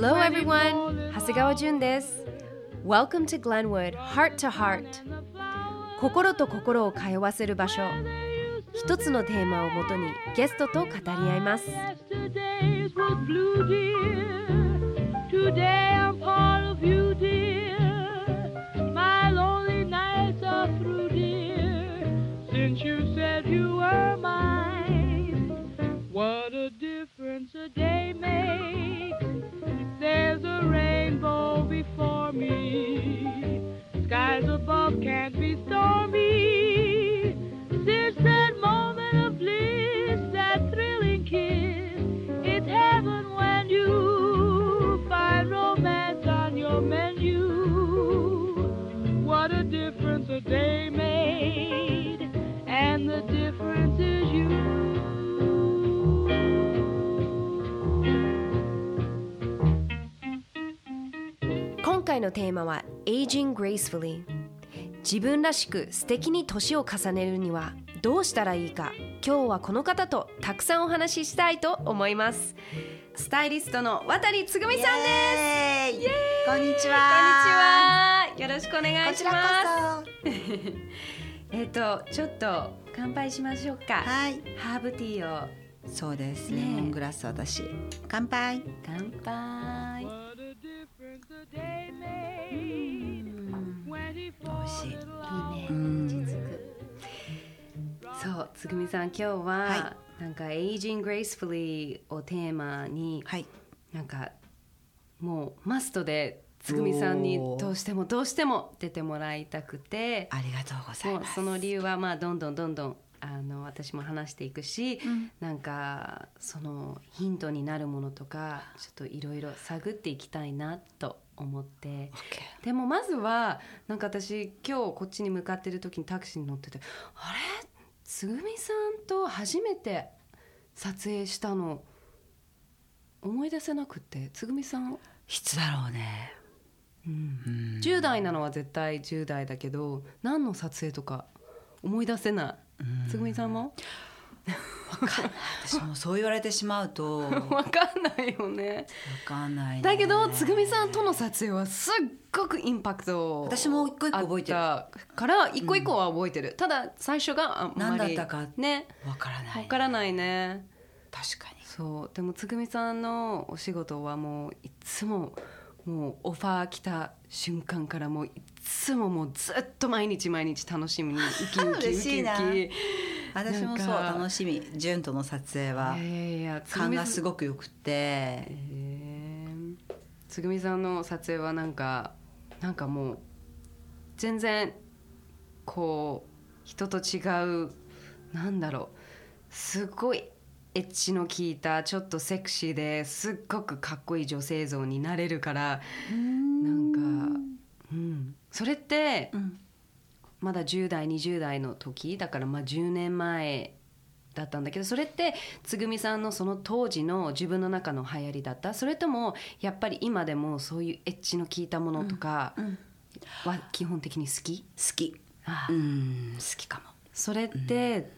Hello everyone! 長谷川淳です。Welcome to Glenwood Heart to Heart 心と心を通わせる場所一つのテーマをもとにゲストと語り合います。のテーマは Aging Gracefully 自分らしく素敵に年を重ねるにはどうしたらいいか。今日はこの方とたくさんお話ししたいと思います。スタイリストの渡つぐみさんです。こんにちは。こんにちは。よろしくお願いします。えっとちょっと乾杯しましょうか。はい。ハーブティーを。そうです。レモングラス私。乾杯。乾杯しい。いいね。そう、つぐみさん、今日は、はい、なんか Aging Gracefully をテーマに、はい、なんかもうマストでつぐみさんにどうしてもどうしても出てもらいたくて、ありがとうございます。その理由はまあどんどんどんどんあの私も話していくし、うん、なんかそのヒントになるものとかちょっといろいろ探っていきたいなと思って、でもまずはなんか私今日こっちに向かってる時にタクシーに乗っててあれ？つぐみさんと初めて撮影したの思い出せなくてつぐみさんいつだろうね、うん、10代なのは絶対10代だけど何の撮影とか思い出せない。つぐみさんも？かんない。私もそう言われてしまうと。分かんないよね。分かんない、ね、だけどつぐみさんとの撮影はすっごくインパクト私も一個一個覚えてる。から一個一個は覚えてる、うん、ただ最初があんまり何だったかね分からない。分からないね。確かに。そう。でもつぐみさんのお仕事はもういつももうオファー来た瞬間からもういつももうずっと毎日毎日楽しみにウキウキ ウキウキ。私もそう楽しみ。純との撮影は。感がすごくよくて。つぐみさんの撮影はなんかなんかもう全然こう人と違うなんだろう。すごいエッジの効いたちょっとセクシーですっごくかっこいい女性像になれるからなんか、うん、それって、うん。まだ10代20代の時？だからまあ10年前だったんだけどそれってつぐみさんのその当時の自分の中の流行りだった？それともやっぱり今でもそういうエッジの効いたものとかは基本的に好き、好き。ああ。うん好きかも。それって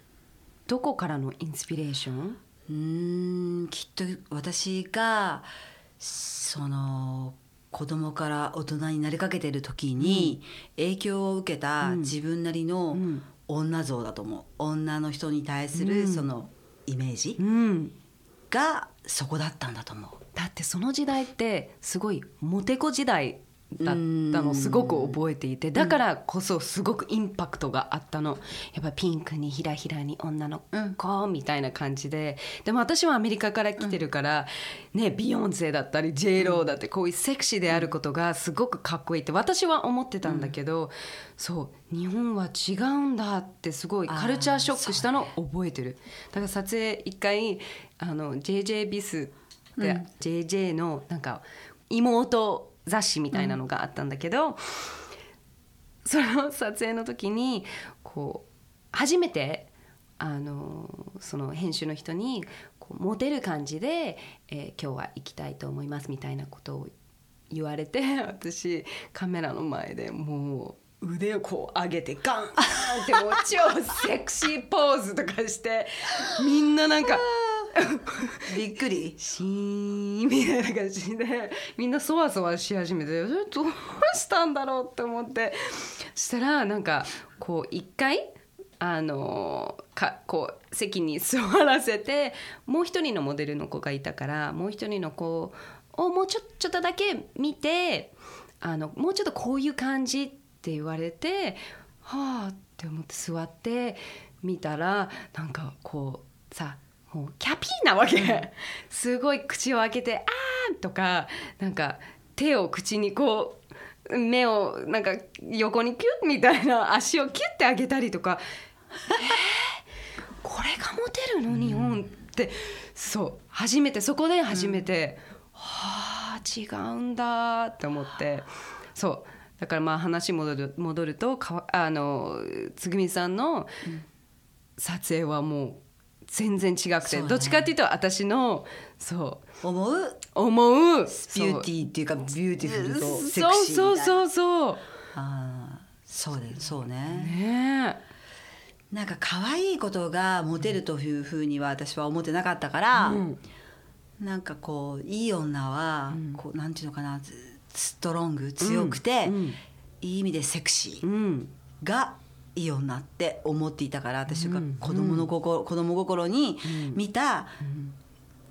どこからのインスピレーション？うんきっと私がその子供から大人になりかけてる時に影響を受けた自分なりの女像だと思う。女の人に対するそのイメージがそこだったんだと思う。だってその時代ってすごいモテ子時代だったのすごく覚えていてだからこそすごくインパクトがあったの。やっぱピンクにひらひらに女の子みたいな感じで。でも私はアメリカから来てるから、ねビヨンセだったり J ローだってこういうセクシーであることがすごくかっこいいって私は思ってたんだけど、そう日本は違うんだってすごいカルチャーショックしたのを覚えてる。だから撮影一回あの JJ ビスって、JJ のなんか妹雑誌みたいなのがあったんだけど、うん、その撮影の時にこう初めてあのその編集の人にこうモテる感じで、えー、今日は行きたいと思いますみたいなことを言われて私カメラの前でもう腕をこう上げてガンってもう超セクシーポーズとかしてみんななんか びっくり。シーンみたいな感じでみんなそわそわし始めてえどうしたんだろうって思って。そしたらなんかこう一回あのかこう席に座らせてもう一人のモデルの子がいたからもう一人の子をもうちょちょっとだけ見てあのもうちょっとこういう感じって言われてはあって思って座って見たらなんかこうさキャピーなわけ、すごい口を開けて「あー」とかなんか手を口にこう目をなんか横にキュッみたいな足をキュッて上げたりとか「えー、これがモテるの？日本」って。そう。初めてそこで初めて、はあ違うんだって思って。そう。だからまあ話戻る戻るとかあのつぐみさんの撮影はもう全然違くて、ね。どっちかっていうと私のそう。思う？思う。ビューティーっていうかビューティフルとセクシーみたいな。そうそう。そうそうあーそうねそうね。ねなんか可愛いことがモテるというふうには私は思ってなかったから、うん。なんかこういい女は、うん。こうなんていうのかなず strong 強くて、うん。いい意味でセクシーうん。がいい女って思っていたから私がうん子供の心、子供心にうん。見たうん。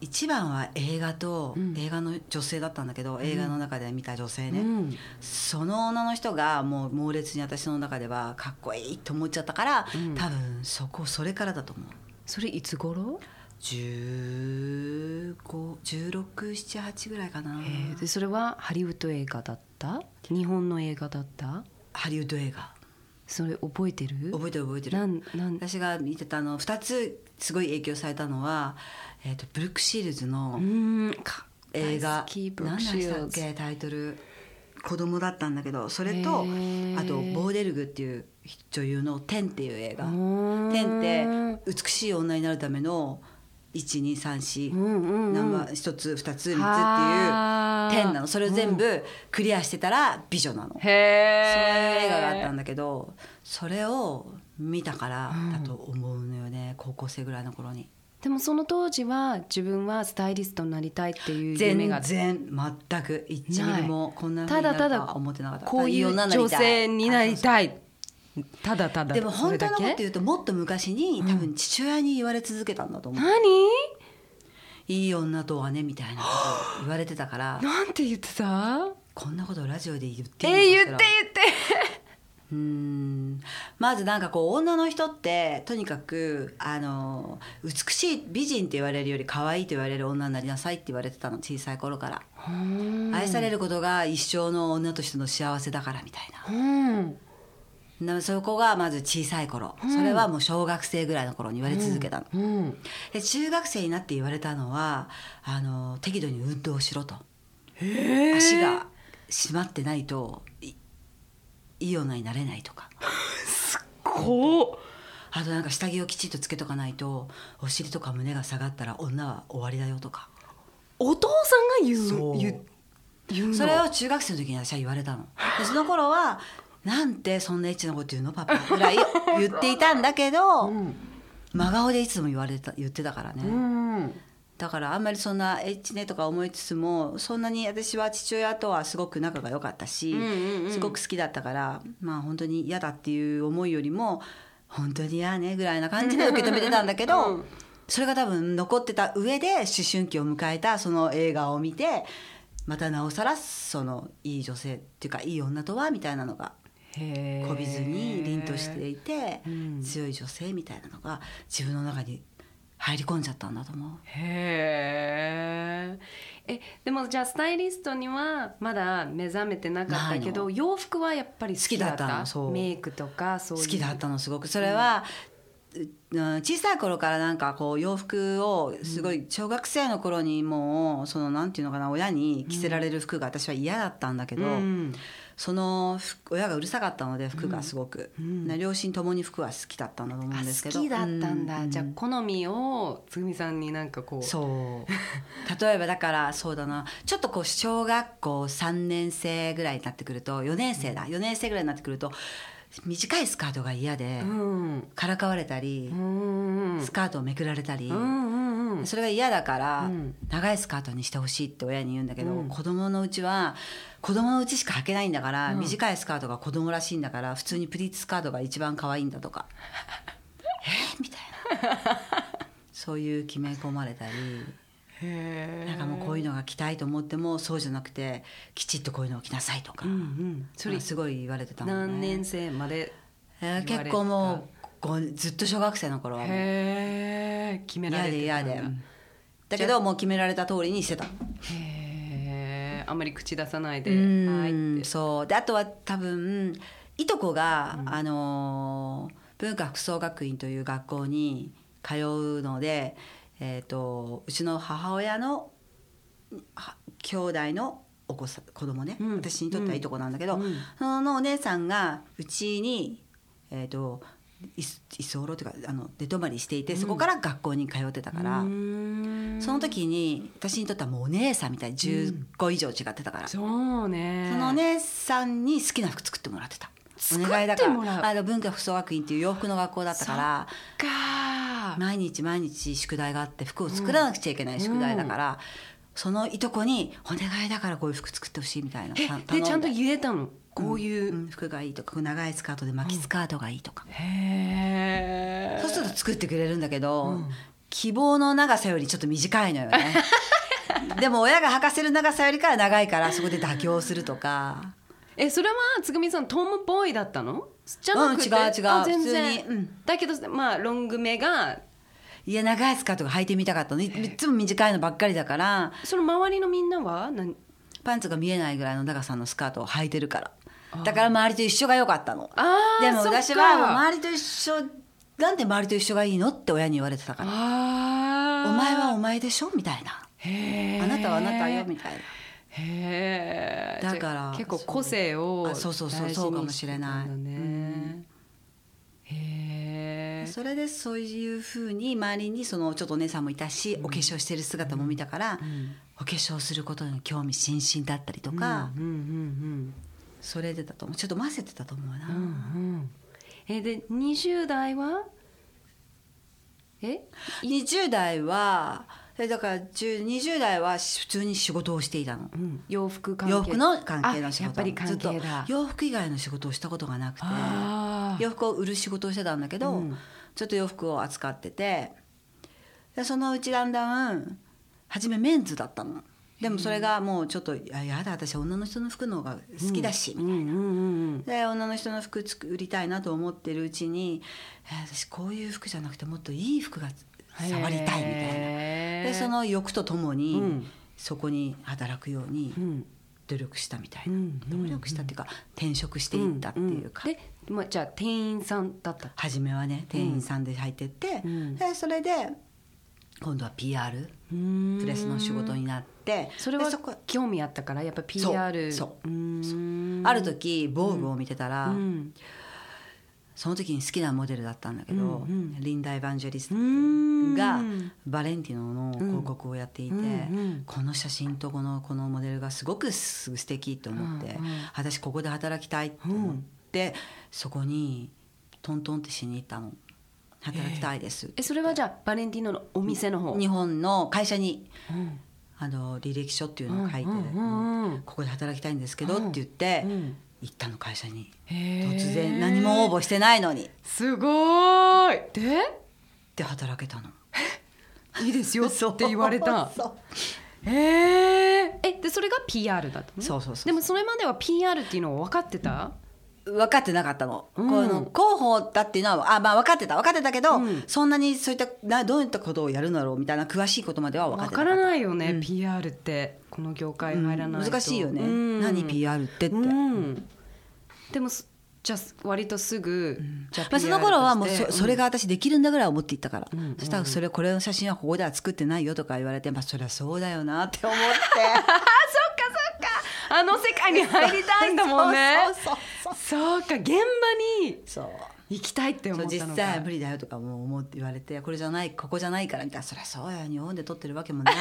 一番は映画と、うん。映画の女性だったんだけど映画の中で見た女性ね、うん。その女の人がもう猛烈に私の中ではかっこいいと思っちゃったから、うん。多分そこそれからだと思う。それいつ頃？151678ぐらいかな、えー。でそれはハリウッド映画だった？日本の映画だった？ハリウッド映画それ覚えてる？覚えてる覚えてる。なんなん？私が見てたの2つすごい影響されたのは、えー、とブルック・シールズの映画。何でしたっけタイトル。子供だったんだけどそれとあとボーデルグっていう女優の「テン」っていう映画。うん「テン」って美しい女になるための1234、うんうんうん。ナンバー1つ2つ3つっていう点なの。それを全部クリアしてたら美女なの、へそういうえ映画があったんだけどそれを見たからだと思うのよね、高校生ぐらいの頃に。でもその当時は自分はスタイリストになりたいっていう夢全が然全く。1ミリもこんなふうになるとた。だただは思ってなかったこういう女性になりい。たいただただでも本当のこと言うともっと昔に多分父親に言われ続けたんだと思う、何？いい女とはねみたいなことを言われてたから。なんて言ってた？こんなことをラジオで言っていいのえ言って言って。うーん。まずなんかこう女の人ってとにかくあの美しい美人って言われるより可愛いと言われる女になりなさいって言われてたの小さい頃から、愛されることが一生の女としての幸せだからみたいうん。ななそこがまず小さい頃、それはもう小学生ぐらいの頃に言われ続けたの、うん。で中学生になって言われたのはあの適度に運動しろと。足が締まってないといいい女になれないとか。こうあとなんか下着をきちっとつけとかないとお尻とか胸が下がったら女は終わりだよとか。お父さんが言そう。う言それを中学生の時に私は言われたの。でその頃は「なんてそんなエッチなこと言うのパパ」ぐらい言っていたんだけど、うん。真顔でいつも言われた言ってたからね、うん。だからあんまりそんなエッチねとか思いつつもそんなに私は父親とはすごく仲が良かったし、うんうんうん。すごく好きだったからまあ本当に嫌だっていう思いよりも本当に嫌ねぐらいな感じで受け止めてたんだけど、うん。それが多分残ってた上で思春期を迎えたその映画を見てまたなおさらそのいい女性っていうかいい女とはみたいなのがへーこびずに凛としていて、うん。強い女性みたいなのが自分の中に入り込んじゃったんだと思う。へええでもじゃあスタイリストにはまだ目覚めてなかったけど洋服はやっぱり好きだった？メイクとかそういう好きだったのすごくそれは、う。ん、小さい頃からなんかこう洋服をすごい小学生の頃にもう。そのなんていうのかな親に着せられる服が私は嫌だったんだけど、うんその服親がうるさかったので服がすごく、うん。ね両親ともに服は好きだったんだと思あうんですけど好きだったんだ、うじゃあ好みをつぐみさんになんかこう。そう。例えばだからそうだな。ちょっとこう小学校3年生ぐらいになってくると4年生だ。4年生ぐらいになってくると短いスカートが嫌で、うん。からかわれたり、うん。スカートをめくられたり、うんうんうんうん。それが嫌だから、うん。長いスカートにしてほしいって親に言うんだけど、うん。子供のうちは子供のうちしか履けないんだから、うん。短いスカートが子供らしいんだから普通にプリーツスカートが一番可愛いんだとか。え？ーみたいな。そういう決め込まれたり。へなんかもうこういうのが着たいと思ってもそうじゃなくてきちっとこういうのを着なさいとか、うんうん。それまあすごい言われてたもんね。何年生まで結構もうずっと小学生の頃はもうへえ決められ嫌で嫌で。だけどもう決められた通りにしてた。へえあんまり口出さないで。うん。はい。そう。であとは多分いとこが、あのー文化服装学院という学校に通うので、えー、とうちの母親のは兄弟のお子さん子供ね、うん。私にとってはいとこなんだけど、うん。そのお姉さんがうちに、えー、とい居候というかあの寝泊まりしていてそこから学校に通ってたから。うん。その時に私にとってはもうお姉さんみたいに10個以上違ってたから、そうね。そのお姉さんに好きな服作ってもらってた。作お願いだからあの文化服装学院っていう洋服の学校だったからか毎日毎日宿題があって服を作らなくちゃいけない宿題だから、そのいとこに「お願いだからこういう服作ってほしい」みたいな。でちゃんと頼言えたの？こういう、うん服がいいとか長いスカートで巻きスカートがいいとか、へえそうすると作ってくれるんだけど、うん。希望の長さよりちょっと短いのよね。でも親が履かせる長さよりかは長いからそこで妥協するとか。えそれはつぐみさんトムボーイだったの？じゃなくて、う。ん違う違うあ全然。うん。だけどまあロングめがいや長いスカートが履いてみたかったのいいつも短いのばっかりだからその周りのみんなは？なんパンツが見えないぐらいの長さのスカートを履いてるから。だから周りと一緒が良かったの。でも私は周りと一緒なんで周りと一緒がいいのって親に言われてたから。あお前はお前前でしょ？みたいな。あなたはあなたよ？みたいな。へえだから結構個性をあそうそうそうそうかもしれない。してたんそれでそういうふうに周りにそのちょっとお姉さんもいたし、お化粧してる姿も見たから、お化粧することに興味津々だったりとか、うんうんそれでだと思う。ちょっと混ぜてたと思うな、うんうん。うんえで20代は？え？20代はえだから10 20代は普通に仕事をしていたの。うん。洋服関係。洋服の関係の仕事。あやっぱり関係だ。ずっと洋服以外の仕事をしたことがなくて洋服を売る仕事をしてたんだけど、うんちょっと洋服を扱ってて。でそのうちだんだん初めメンズだったの。でもそれがもうちょっと「いややだ私女の人の服の方が好きだし」みたいな。で女の人の服作りたいなと思ってるうちにえー私こういう服じゃなくてもっといい服が触りたいみたいな。でその欲とともに、うん。そこに働くようにうん努力したみたいな、うん。努力したっていうか転職していったっていうか、ん。で、まあ、じゃあ店員さんだった初めはね店員さんで入ってって、うん。でそれで今度は PR ププレスの仕事になってそれはでそこ興味あったからやっぱ PR そうある時防具を見てたら、うん。その時に好きなモデルだったんだけど、うんうん。リンダ・エヴァンジェリスがバレンティノの広告をやっていて、うんうんこの写真とこのこのモデルがすごくす素敵と思って、私ここで働きたいって思って、そこにトントンってしに行ったの。働きたいです。えそれはじゃあバレンティーノのお店の方？日本の会社にうん。あの履歴書っていうのを書いて、うんうんうんうん。ここで働きたいんですけどって言って、うん。行ったの会社に。突然何も応募してないのに。すごーい。で？で働けたの。いいですよ って言われた。そうへえ？えでそれが PR だったの？そうそうそうでもそれまでは PR っていうのは分かってた？分かってなかったの,、うん。この広報だっていうのはあ、まあ、分かってた。分かってたけど、うん。そんなにそういったなどういったことをやるんだろうみたいな詳しいことまでは分かってなかった。ないよね、うん。PR ってこの業界入らないと、難しいよね、うん。何 PR ってって、うん。でもすじゃあ割とすぐ、まあ、その頃はもうそそれが私できるんだぐらい思っていったから、うん。そしたらそれこれの写真はここでは作ってないよとか言われて、まあ、そりゃそうだよなって思って。あ そあの世界に入りたいんだもんね。そうか現場に行きたいって思ったのか。実際は無理だよとかも思って言われてこれじゃないここじゃないからみたいな。そりゃそうよ日本で撮ってるわけもないし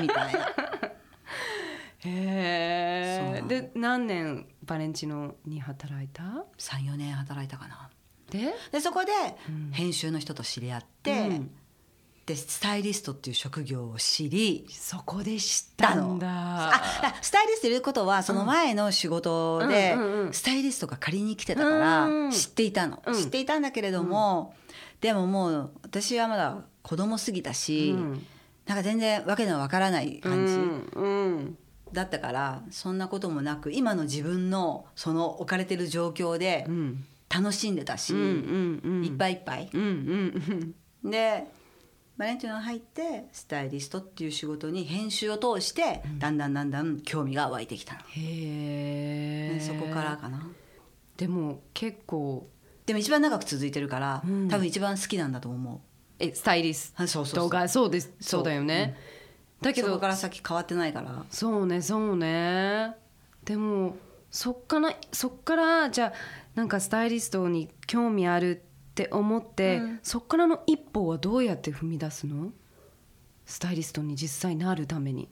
みたいな。へえで何年バレンチノに働いた？34年働いたかな。で？でそこでうん。編集の人と知り合って、うんでスタイリストっていう職業を知りそこで知ったんだあだスタイリストいることはその前の仕事でうんうんうん。スタイリストが借りに来てたからうん知っていたの、うん。知っていたんだけれども、でももう私はまだ子供すぎたし、うん。なんか全然わけのわからない感じ、うんうん。だったからそんなこともなく今の自分のその置かれてる状況でうん。楽しんでたし、うんうんうん。いっぱいいっぱい。うんうんうん。でバレンティノに入ってスタイリストっていう仕事に編集を通してだんだんだんだん興味が湧いてきたの、へえでそこからかな。でも結構でも一番長く続いてるから、うん。多分一番好きなんだと思う。えスタイリスあそうそうそう。トがそうです。そうだよね、だけどそこから先変わってないから。そうねそうね。でもそっからそっからじゃあなんかスタイリストに興味あるって思って、うん。そっからの一歩はどうやって踏み出すの？スタイリストに実際なるために。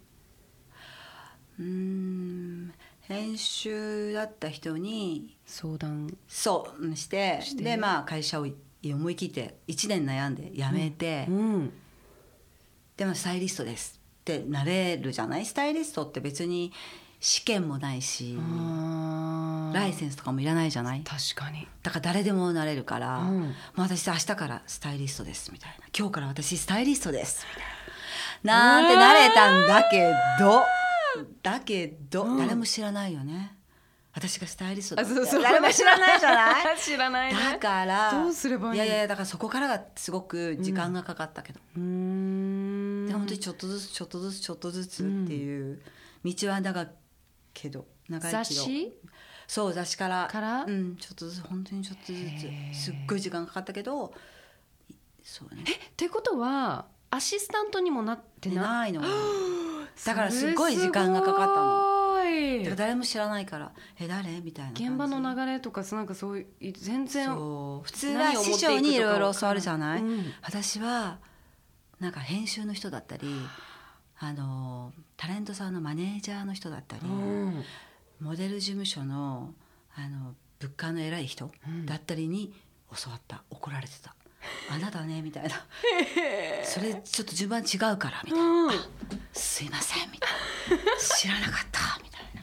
うーん編集だった人に相談。そううんして。でまあ会社を思い切って1年悩んで辞めて、うん。でもスタイリストですってなれるじゃない？スタイリストって別に試験もないしライセンスとかもいらないじゃない？確かに。だから誰でもなれるから、うん。もう私明日からスタイリストですみたいな。今日から私スタイリストですみたいな。なんてなれたんだけど。だけど、うん。誰も知らないよね。私がスタイリストだそうそう。誰も知らないじゃない？知らないね。だからどうすればいい？やいやだからそこからがすごく時間がかかったけど、うーん。で本当にちょっとずつちょっとずつちょっとずつっていう道は長いけど長いけど。雑誌そう雑誌から。から？うん、ちょっとずつ本当にちょっとずへーつすっごい時間かかったけどそうね。ってことはアシスタントにもなってでな？ないの だからすっごい時間がかかったの。だから誰も知らないから「え誰?」みたいな現場の流れとかなんかそういう全然そう。普通は何を持っていくとか。師匠にいろいろ教わるじゃない、うん。私はなんか編集の人だったりあのタレントさんのマネージャーの人だったり、うん。モデル事務所のあの物価の偉い人うん。だったりに教わった。怒られてた「あなたね」みたいな「それちょっと順番違うから」みたいな。うん「すいません」みたいな「知らなかった」みたいな。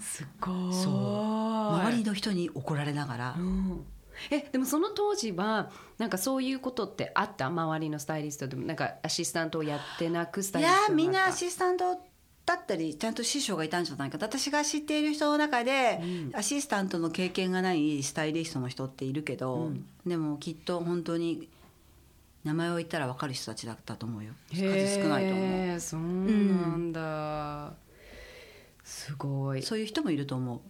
すごい。そう。周りの人に怒られながらうんえでもその当時はなんかそういうことってあった？周りのスタイリストでも。なんかアシスタントをやってなくスタいイリストやみんなアシスタントだったりちゃんと師匠がいたんじゃないか私が知っている人の中で、うん。アシスタントの経験がないスタイリストの人っているけど、うん。でもきっと本当に名前を言ったら分かる人たちだったと思うよ。数少ないと思う。そうなんだ、すごい。そういう人もいると思う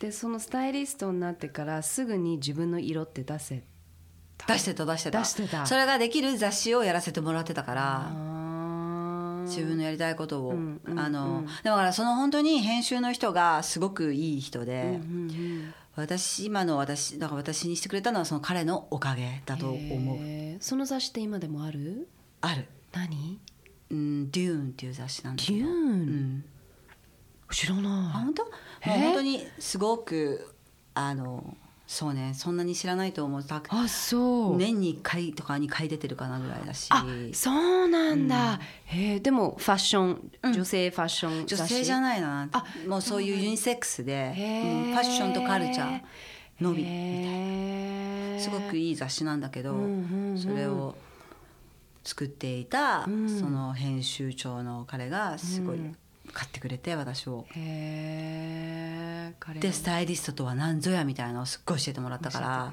でそのスタイリストになってからすぐに自分の色って出せた？出してた出してた。出してた。それができる雑誌をやらせてもらってたから自分のやりたいことを、うんうんあのうんだからその本当に編集の人がすごくいい人で、うんうんうん。私今の私だから私にしてくれたのはその彼のおかげだと思う。その雑誌って今でもある？ある。何？うん、デューンっていう雑誌なんだけど。デューン？うん、知らあない。本当？本当にすごくあのそうねそんなに知らないと思う。たあそう、年に1回とか2回出てるかなぐらいだし。あそうなんだ、へえでもファッション、うん。女性ファッション女性じゃないな。あもうそういうユニセックスで、うんファッションとカルチャー。のみみたいな。すごくいい雑誌なんだけど、うんうんうん。それを作っていた、うん。その編集長の彼がすごいうん買ってくれて私を。へえ彼でスタイリストとは何ぞやみたいなのをすっごい教えてもらったから。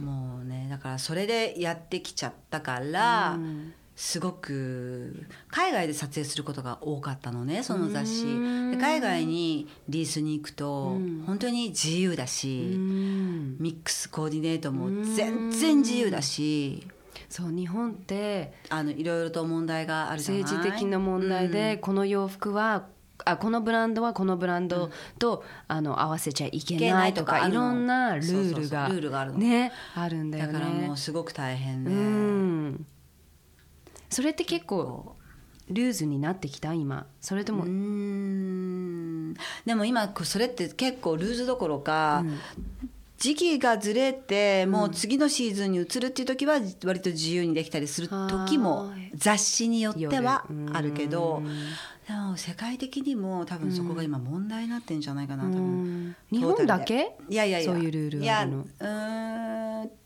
もうねだからそれでやってきちゃったから、うん。すごく海外で撮影することが多かったのねその雑誌。うん。で海外にリースに行くとうん。本当に自由だし、うん。ミックスコーディネートも全然自由だしそう日本ってあのいろいろと問題があるじゃない？政治的な問題で、この洋服はあこのブランドはこのブランドと、あの合わせちゃいけないとかいろんなルールがルールがあるの。ねあるんだよね。だからもうすごく大変で、うん。それって結構ルーズになってきた？今。それとも、うーん。でも今それって結構ルーズどころか、時期がずれてもう次のシーズンに移るっていう時は割と自由にできたりする時もはい。雑誌によっては夜あるけど世界的にも多分そこが今問題になってんじゃないかな多う分ん日本だけ？いやいやいや。そういうルールいやうん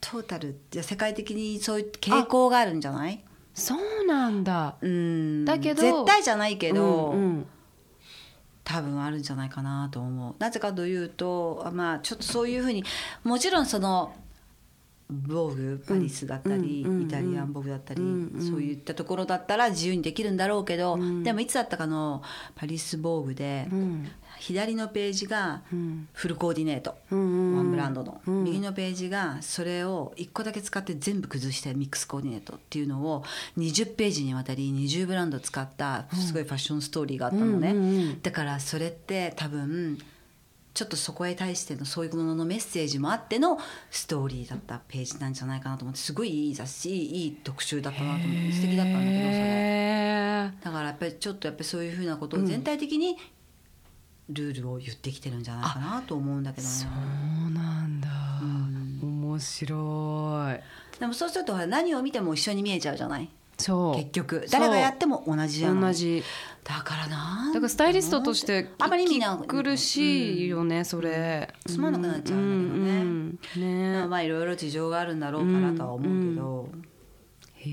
トータル。じゃ世界的にそういう傾向があるんじゃないそうなんだうんだけど絶対じゃないけど、うんうん多分あるんじゃないかなと思う。なぜかというとまあちょっとそういうふうにもちろんその防具パリスだったり、イタリアン防具だったり、そういったところだったら自由にできるんだろうけど、ん。でもいつだったかのパリス防具で、うん。左のページがうん。フルコーディネート、ワンブランドの、うん。右のページがそれを1個だけ使って全部崩してミックスコーディネートっていうのを20ページにわたり20ブランド使ったすごいファッションストーリーがあったのね、だからそれって多分ちょっとそこへ対してのそういうもののメッセージもあってのストーリーだったページなんじゃないかなと思ってすごいいい雑誌いい特集だったなと思って素敵だったんだけどそれ。だからやっぱりちょっとやっぱりそういうふうなことを全体的にルールを言ってきてるんじゃないかなと思うんだけどね。そうなんだ。面白い。でもそうすると何を見ても一緒に見えちゃうじゃない？そう。結局誰がやっても同じじゃない。同じ。だからなだからスタイリストとしてあまり意味な苦しいよね、それ。つまんなくなっちゃうんだけどね。うんうんね。まあまあいろいろ事情があるんだろうからとは思うけど、へ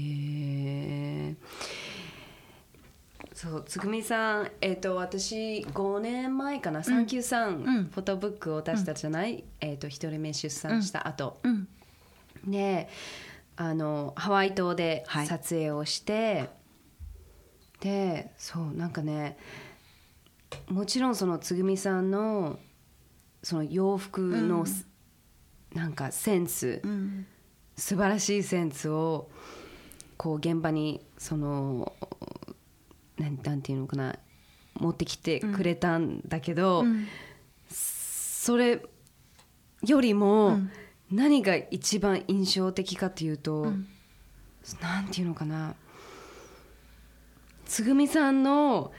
えそうつぐみさんえっ、と私5年前かな、サンキューさん、うん。フォトブックを出したじゃない、えっ、と一人目出産した後、うん。であのハワイ島ではい。撮影をして、でそうなんかねもちろんそのつぐみさんのその洋服の、なんかセンス、うん。素晴らしいセンスをこう現場にそのなんなんていうのかな持ってきてくれたんだけど、うん。それよりもうん何が一番印象的かというと、ん。なんていうのかな。つぐみさんの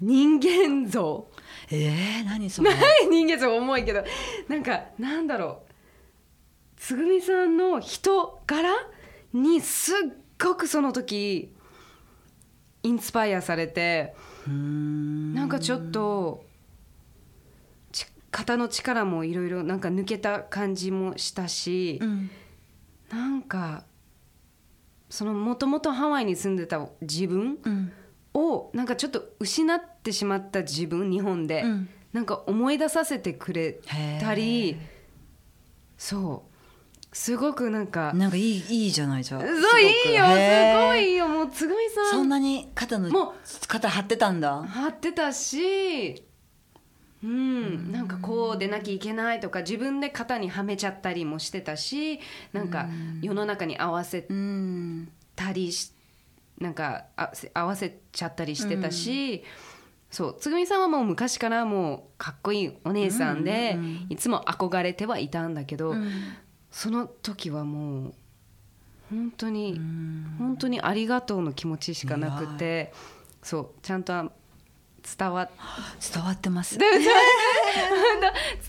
人間像。えー、何それ人間像重いけどなんかなんだろう。つぐみさんの人柄にすっごくその時インスパイアされてん。なんかちょっとち肩の力もいろいろなんか抜けた感じもしたし、うん。なんかそのもともとハワイに住んでた自分うん。をなんかちょっと失ってしまった自分日本で、うん。なんか思い出させてくれたりへそう。すごくなんかなんかいいいいじゃないじゃんそういいよすごいいいいよもうつぐみさん。そんなに肩のもう肩張ってたんだ。張ってたしうん、なんかこうでなきゃいけないとか自分で肩にはめちゃったりもしてたしなんか世の中に合わせうんたりしなんか合わせちゃったりしてたし、そう。つぐみさんはもう昔からもうかっこいいお姉さんで、いつも憧れてはいたんだけど、うん。その時はもう本当に、本当にありがとうの気持ちしかなくてそう。ちゃんと伝わっ伝わってます。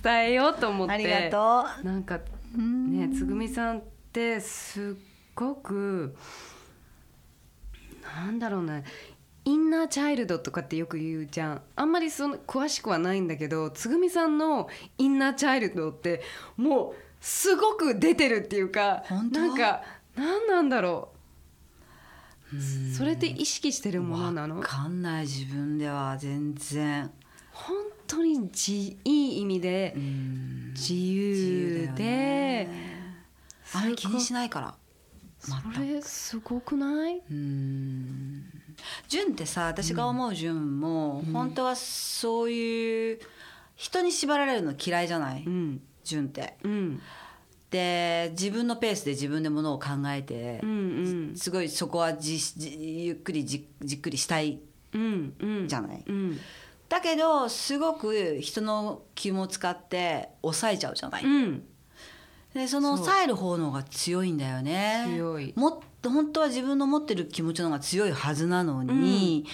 伝えようと思って。ありがとなんかねつぐみさんってすっごくなんだろうねインナーチャイルドとかってよく言うじゃん。あんまりその詳しくはないんだけどつぐみさんのインナーチャイルドってもうすごく出てるっていうかなんか何なんだろうそれって意識してるものなの？わかんない自分では全然。本当にじいい意味でうん。自自由でね。あまり気にしないから。それすごくない？うん。純ってさ私が思う純も、本当はそういう人に縛られるの嫌いじゃない、うん。純って。うんで自分のペースで自分でものを考えてう、んすごいそこはじじゆっくりじじっくりしたいうんうん。じゃない？うん。だけどすごく人の気も使って抑えちゃうじゃない？うん。でその抑える方の方が強いんだよね。強い。もっと本当は自分の持ってる気持ちの方が強いはずなのに、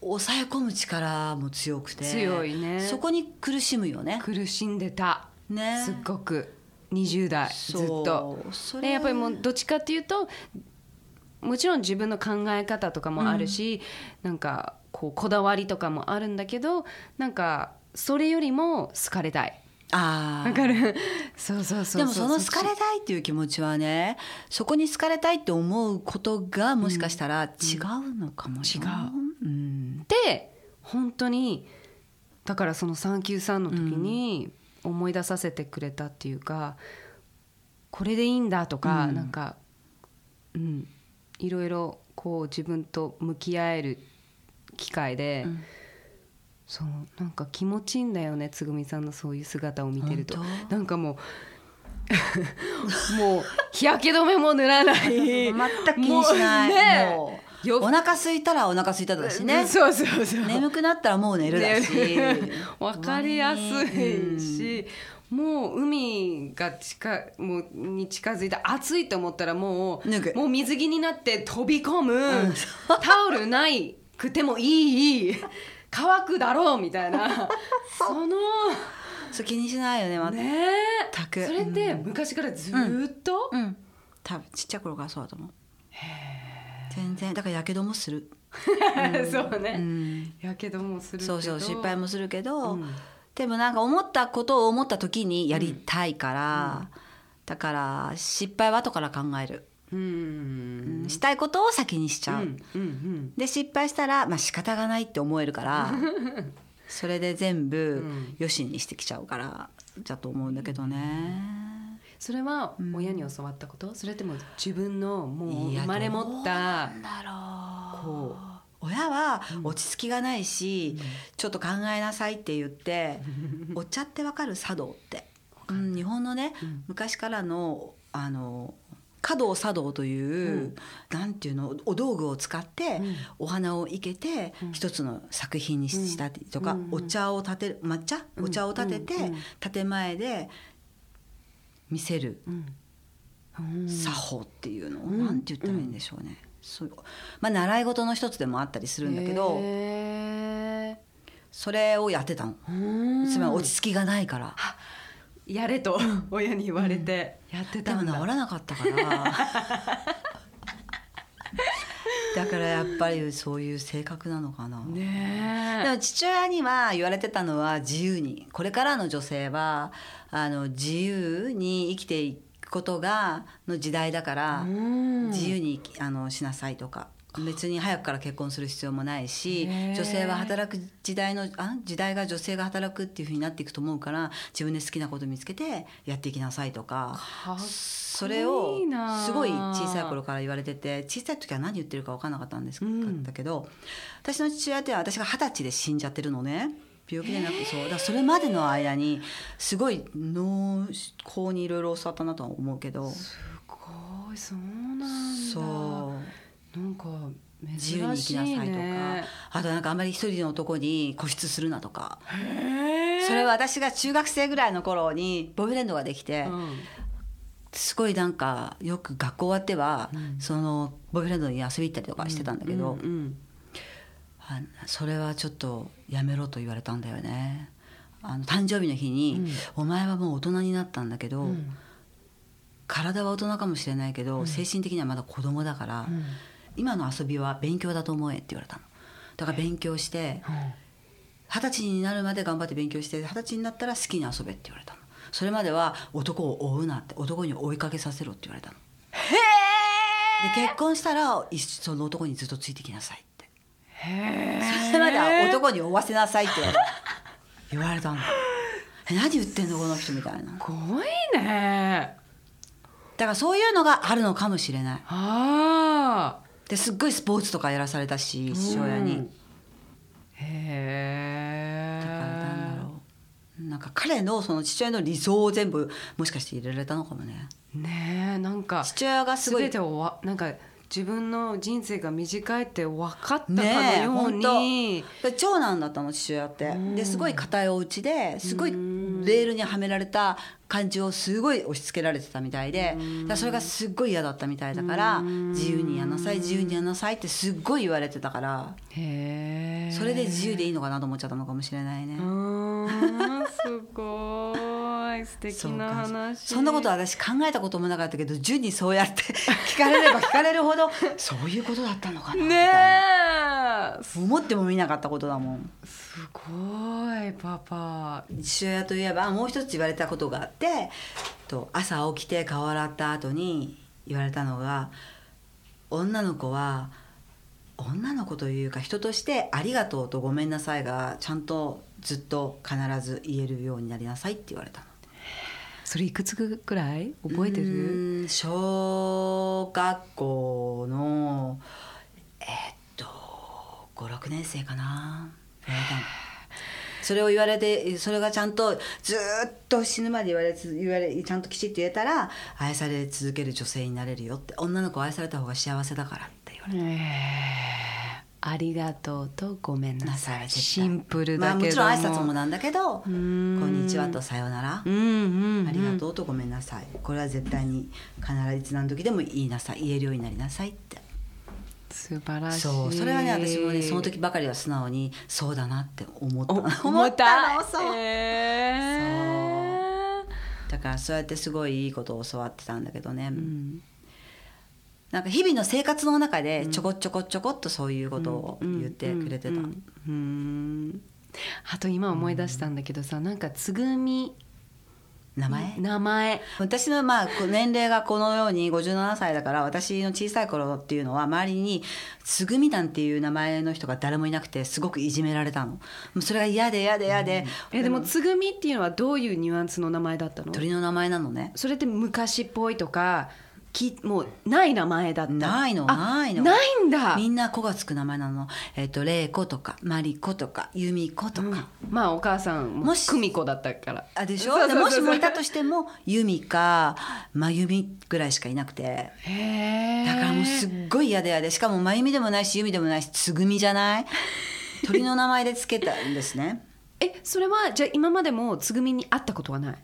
抑え込む力も強くて強いね。そこに苦しむよね。苦しんでた。ね。すっごく20代ずっと。でやっぱりもうどっちかっていうともちろん自分の考え方とかもあるし、うん、なんかこうこだわりとかもあるんだけどなんかそれよりも好かれたい。あわかる？そうそうそうでもその好かれたいっていう気持ちはねそこに好かれたいって思うことがもしかしたら違うのかもしれない。違う、うん、で本当にだからその393の時に思い出させてくれたっていうか、これでいいんだとか、うん、なんかうんいろいろこう自分と向き合える機会で、うん、そうなんか気持ちいいんだよねつぐみさんのそういう姿を見てると。なんかもう もう日焼け止めも塗らない。全く気にしない。ねお腹空いたらお腹空いただしね。そうそうそう。眠くなったらもう寝るだし。わかりやすいし、もう海が近もうに近づいて暑いと思ったらもうもう水着になって飛び込む、うん、タオルないくてもいい。乾くだろうみたいな。そのそう気にしないよねまね。たく。それって昔からずっと、うん、うん、多分ちっちゃい頃からそうだと思う全然。だからやけどもする。そうね。やけどもするそうそう失敗もするけど、でもなんか思ったことを思った時にやりたいから、だから失敗は後から考える。うん。したいことを先にしちゃう、うんうんうん、で失敗したらまあ仕方がないって思えるから それで全部よしにしてきちゃうからだと思うんだけどね。それは親に教わったこと、うん、それとも自分のもう生まれ持ったこう。親は落ち着きがないし、うん、ちょっと考えなさいって言って「お茶ってわかる茶道って、うん、日本のね、うん、昔からのあの華道茶道という、うん、なんていうのお道具を使って、お花を生けて、一つの作品にしたりとか、お茶を立てる抹茶？お茶を立てて、建前で見せる、作法っていうのを、うん、なんて言ったらいいんでしょうね。そうまあ習い事の一つでもあったりするんだけどそれをやってたの。つまり落ち着きがないから。やれと親に言われてやってたんだ、でも治らなかったから だからやっぱりそういう性格なのかな。ねでも父親には言われてたのは自由にこれからの女性はあの自由に生きていことがの時代だから自由にあのしなさいとか別に早くから結婚する必要もないし女性は働く時代のあ時代が女性が働くっていうふうになっていくと思うから自分で好きなこと見つけてやっていきなさいとか。それをすごい小さい頃から言われてて小さい時は何言ってるか分からなかったんですけど、うん、私の父親って私が二十歳で死んじゃってるのね。病気でなくそう。だそれまでの間にすごい農耕にいろいろ教わったなとは思うけど。すごいそうなんだ。そうなんか自由に生きなさいとか。あとなんかあんまり一人の男に固執するなとか。それは私が中学生ぐらいの頃にボーイフレンドができて、うん、すごいなんかよく学校終わっては、うん、そのボーイフレンドに遊び行ったりとかしてたんだけど、うんそれはちょっとやめろと言われたんだよね。あの誕生日の日に、うん、お前はもう大人になったんだけど、うん、体は大人かもしれないけど、うん、精神的にはまだ子供だから、今の遊びは勉強だと思えって言われたの。だから勉強して二十、歳になるまで頑張って勉強して二十歳になったら好きに遊べって言われたの。それまでは男を追うなって男に追いかけさせろって言われたの。へえで結婚したらその男にずっとついてきなさいそれまでは男に追わせなさいって言われたの。え何言ってんのこの人みたいな。すごいね。だからそういうのがあるのかもしれない。あですっごいスポーツとかやらされたし父親に、うん、へえだからなんだろう。なんか彼のその父親の理想を全部もしかして入れられたのかもね。ねえなんか父親がすごい全てをわなんか自分の人生が短いって分かったかのように、ね、長男だったの父親って。ですごい硬いお家ですごいレールにはめられた感じをすごい押し付けられてたみたいでだそれがすっごい嫌だったみたいだから自由にやなさい自由にやなさいってすっごい言われてたからそれで自由でいいのかなと思っちゃったのかもしれないね。すごい。い 素敵な話。そんなこと私考えたこともなかったけど順にそうやって聞かれれば 聞かれるほどそういうことだったのかなみたいな。ねえ。思っても見なかったことだもんすごいパパ。父親といえばもう一つ言われたことがあってと朝起きて顔洗った後に言われたのが女の子は女の子というか人として「ありがとう」と「ごめんなさい」がちゃんとずっと必ず言えるようになりなさいって言われたの。それいくつくらい覚えてうる小学校のえーっと56年生かな それを言われてそれがちゃんとずーっと死ぬまで言われつ言われちゃんときちっと言えたら愛され続ける女性になれるよって。女の子は愛された方が幸せだからって言われて。えーありがとうとごめんなさい。シンプルまあ、だけど。もちろん挨拶もなんだけど「こん。んにちは」と「さようなら」うんうん、うん、ありがとうとごめんなさい。これは絶対に必ず何時でも言いなさい。言えるようになりなさいって素晴らしい。そうそれはね私もねその時ばかりは素直にそうだなって思った。お 思思ったのそう。えー。だからそうやってすごいいいことを教わってたんだけどね、うん。なんか日々の生活の中でちょこちょこちょこっとそういうことを言ってくれてた、うん。うん。うん。あと今思い出したんだけどさなんかつぐみ名前？名前。私のまあ年齢がこのように57歳だから私の小さい頃っていうのは周りにつぐみなんていう名前の人が誰もいなくてすごくいじめられたの。もうそれが嫌で嫌で嫌で、えでもつぐみっていうのはどういうニュアンスの名前だったの？鳥の名前なのね。それって昔っぽいとかきもうない名前だった。ないのあないの。ないんだ。みんな「子」がつく名前なの「えっと玲子」とか「まり子」とか「由美子」とか、まあお母さんももし久美子だったから。あでしょ？もしもいたとしても由美か真由美ぐらいしかいなくて。だからもうすっごい嫌で嫌で。しかも真由美でもないし由美でもないしつぐみじゃない？鳥の名前でつけたんですね。えそれはじゃあ今までもつぐみに会ったことはない？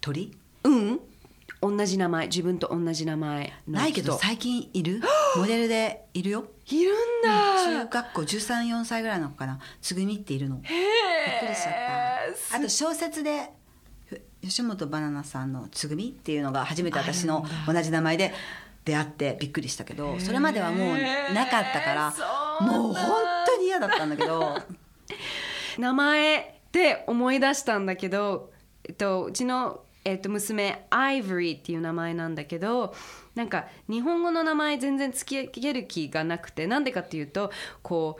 鳥？うん同じ名前自分と同じ名前の人。ないけど最近いる？モデルでいるよ？いるんだ、中学校134歳ぐらいの子かな。つぐみっているの。びっくりしちゃった。あと小説でふ吉本ばななさんの「つぐみ」っていうのが初めて私の同じ名前で出会ってびっくりしたけどそれまではもうなかったからもう本当に嫌だったんだけど。名前で思い出したんだけど、えっと、うちの、えっと、娘アイボリーっていう名前なんだけどなんか日本語の名前全然つける気がなくてなんでかっていうとこ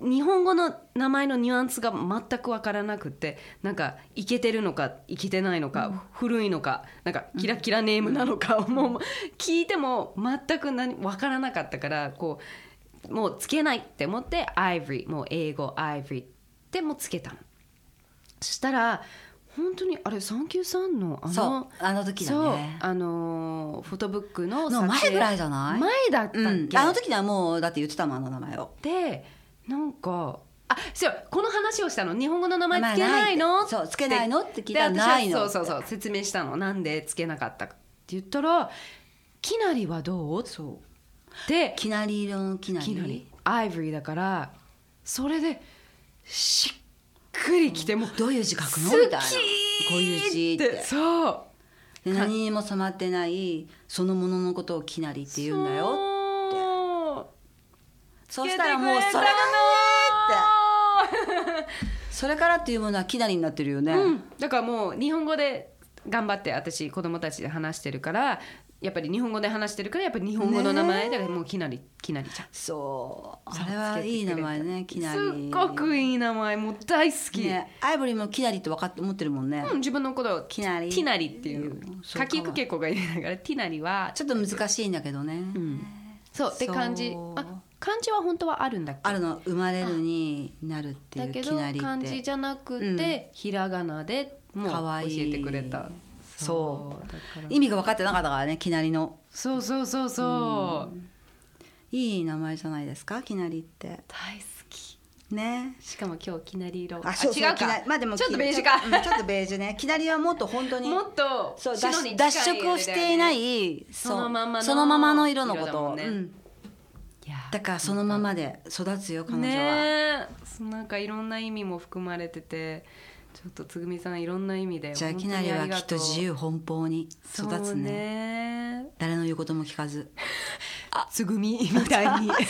う日本語の名前のニュアンスが全く分からなくてなんかイケてるのかイケてないのか、古いのかなんかキラキラネームなのか、もう聞いても全く何分からなかったからこうもうつけないって思ってアイボリーもう英語アイボリーでもつけたの。そしたら本当にあれサンキューさんのあのあの時だそうねあのフォトブックの前ぐらいじゃな。い前だったっけ、うん、あの時にはもうだって言ってたもんあの名前を。でなんかあそうこの話をしたの日本語の名前つけないの？名前ないって。そうつけないの？って聞いたらないのそうそうそう説明したの。なんでつけなかったかって言ったら「きなりはどう?」そうできなり色のきなり。アイボリーだからそれでしっくりきてもうどういう字書くのみたいなこういう字って。そう。で何にも染まってないそのもののことをきなりって言うんだよよそう。したらもうそれがねって。それからっていうものはきなりになってるよね、うん、だからもう日本語で頑張って私子供たちで話してるからやっぱり日本語で話してるからやっぱり日本語の名前だからもうきなりきなりちゃん。そう。あれはいい名前ねきなり。すっごくいい名前。もう大好き、ねアイボリーもきなりって分かって思ってるもんね、うん、自分のことをきなり。ティナリっていう。そうか。きくけこが言いながらティナリは。ちょっと難しいんだけどね、そうでそう。漢字あ漢字は本当はあるんだっけ？あるの生まれるになるっていうだけどきなりって。漢字じゃなくて、ひらがなでもうかわいい。教えてくれたそう。意味が分かってなかったからねきなりの。そうそうそうそう、いい名前じゃないですかきなりって。大好き。ね。しかも今日きなり色。あそう違うか。きなりまあでもちょっとベージュか。ちょ,、うん、ちょっとベージュね。きなりはもっと本当に。もっとそう白に脱色をしていないそう。そのままのそのままの色のこと。を、ね。うん、だからそのままで育つよ彼女は、ねえなんかいろんな意味も含まれててちょっとつぐみさんいろんな意味でじゃあきなりはきっと自由奔放に育つね。ね。誰の言うことも聞かず。つぐみみたいに。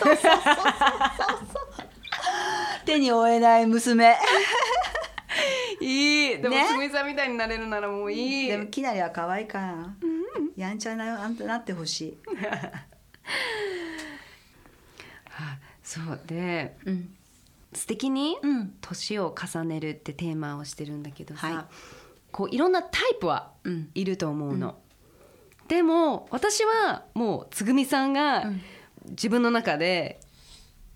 手に負えない娘。いい。でも、ね。つぐみさんみたいになれるならもういい。でもきなりは可愛いから、やんちゃなあんたなってほしい、あそう。でうん素敵にうん。年を重ねるってテーマをしてるんだけどさ、はい。こういろんなタイプはうん。いると思うの、でも私はもうつぐみさんがうん。自分の中で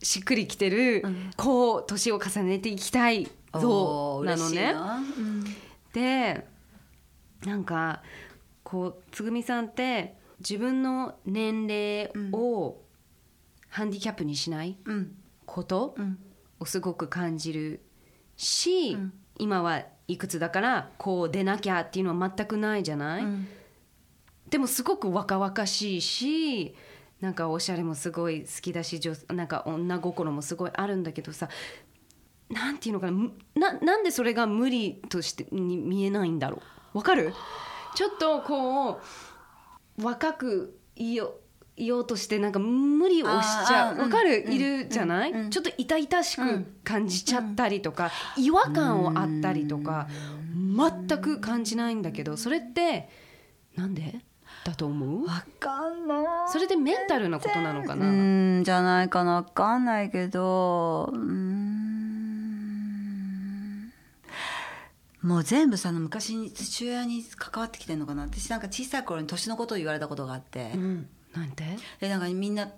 しっくりきてる、うん。こう年を重ねていきたい像なのね。うん。でなんかこうつぐみさんって自分の年齢をハンディキャップにしないうん。こと？うんをすごく感じるし、うん。今はいくつだからこう出なきゃっていうのは全くないじゃない、うん。でもすごく若々しいしなんかおしゃれもすごい好きだし女なんか女心もすごいあるんだけどさなんていうのかなむななんでそれが無理としてに見えないんだろう？わかる？ちょっとこう若くいよいようとしてなんか無理をしちゃう。わかる、うんいるじゃない、うん。ちょっと痛々しく感じちゃったりとか、違和感をあったりとか、全く感じないんだけどそれってなんで？だと思う？わかんない。それでメンタルなことなのかな、うんじゃないかな。わかんないけどうーん。もう全部さ昔に父親に関わってきてんのかな？私なんか小さい頃に年のことを言われたことがあって、うん、なんて？でなんかみんな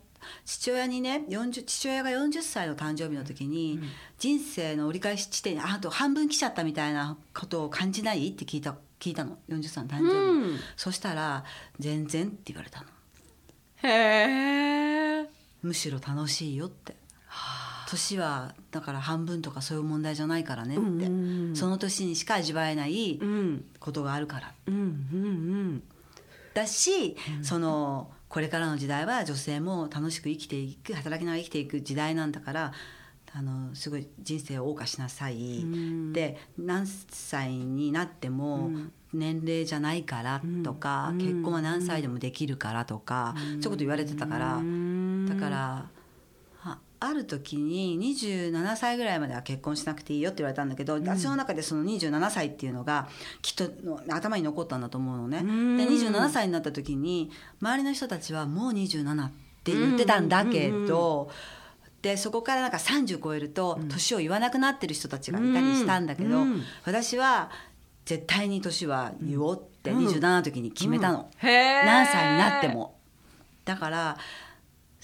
父親にね40父親が40歳の誕生日の時に、人生の折り返し地点にああと半分来ちゃったみたいなことを感じない？って聞いた聞いたの。40歳の誕生日、うん。そしたら「全然」って言われたの。へえ。むしろ楽しいよって。年はだから半分とかそういう問題じゃないからねって、うんうんうん。その年にしか味わえないうん。ことがあるから。うんうんだし、そのこれからの時代は女性も楽しく生きていく働きながら生きていく時代なんだからあのすごい人生を謳歌しなさい、うん。で何歳になってもうん。年齢じゃないからとか、うん。結婚は何歳でもできるからとか、そういうこと言われてたから、うん。だからあある時に27歳ぐらいまでは結婚しなくていいよって言われたんだけど、私の中でその27歳っていうのがきっとの頭に残ったんだと思うのね。うん。で27歳になった時に周りの人たちはもう27って言ってたんだけど。でそこからなんか30超えると年を言わなくなってる人たちがいたりしたんだけど、うん。私は絶対に年は言おうって27の時に決めたの。何歳になっても。だから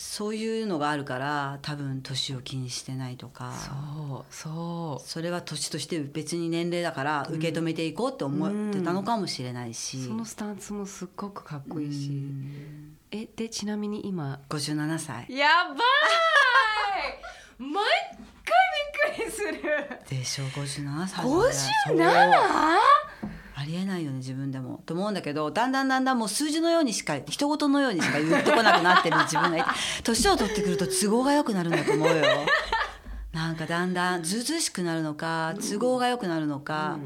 そういうのがあるから多分年を気にしてないとか。そうそう。それは年として別に年齢だから受け止めていこうって思ってたのかもしれないし、そのスタンスもすっごくかっこいいし。うん。えでちなみに今。57歳やばい！毎回びっくりする。でしょ57歳 57? ありえないよね自分でも。と思うんだけどだんだんだんだんもう数字のようにしか人事のようにしか言ってこなくなってる 自分がいて年を取ってくると都合が良くなるんだと思うよ。なんかだんだんずうずうしくなるのか都合が良くなるのか、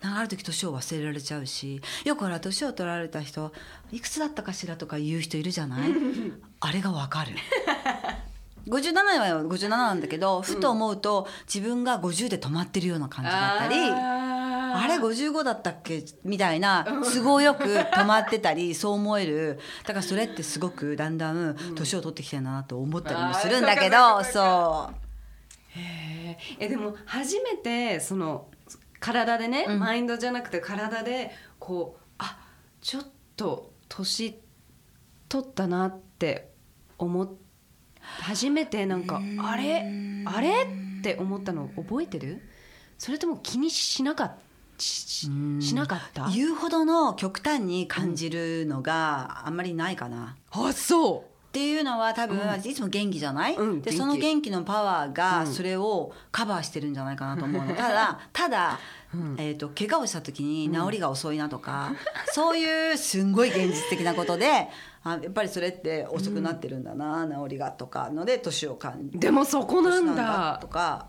なんかある時年を忘れられちゃうしよくほら年を取られた人いくつだったかしらとか言う人いるじゃない？あれがわかる。57は57なんだけどふと思うと自分が50で止まってるような感じだったりあれ55だったっけ？みたいな都合よく止まってたり そう思える。だからそれってすごくだんだん年を取ってきてるなと思ったりもするんだけどそうかそへー。えでも初めてその体でね、うん。マインドじゃなくて体でこうあちょっと年取ったなって思っ初めてなんかあれ？あれ？って思ったの覚えてる？それとも気にしなかった？しなかった？う言うほどの極端に感じるのがあんまりないかな。あそう。っていうのは多分、いつも元気じゃない、うんでその元気のパワーがうん。それをカバーしてるんじゃないかなと思うの、た だただ、えー、と怪我をした時に治りが遅いなとか、そういうすんごい現実的なことであやっぱりそれって遅くなってるんだな、治りがとかので年を感じでもそこなん年だとか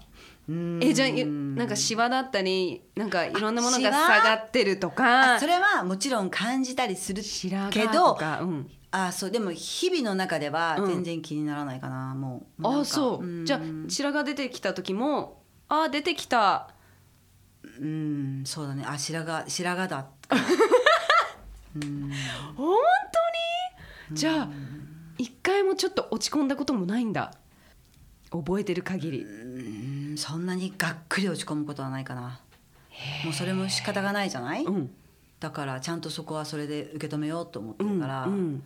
えじゃあいなんかシワだったりなんかいろんなものが下がってるとか。あそれはもちろん感じたりするけどか、うん、あそうでも日々の中ではうん。全然気にならないかな、もう。なんかあそう、ん。じゃあ白髪出てきた時もあ出てきた。うんそうだね。あ白髪白髪だ うん。本当に？じゃあ一回もちょっと落ち込んだこともないんだ。覚えてる限り。うんそんなにがっくり落ち込むことはないかな。もうそれも仕方がないじゃない、うん。だからちゃんとそこはそれで受け止めようと思ってうんるから、うん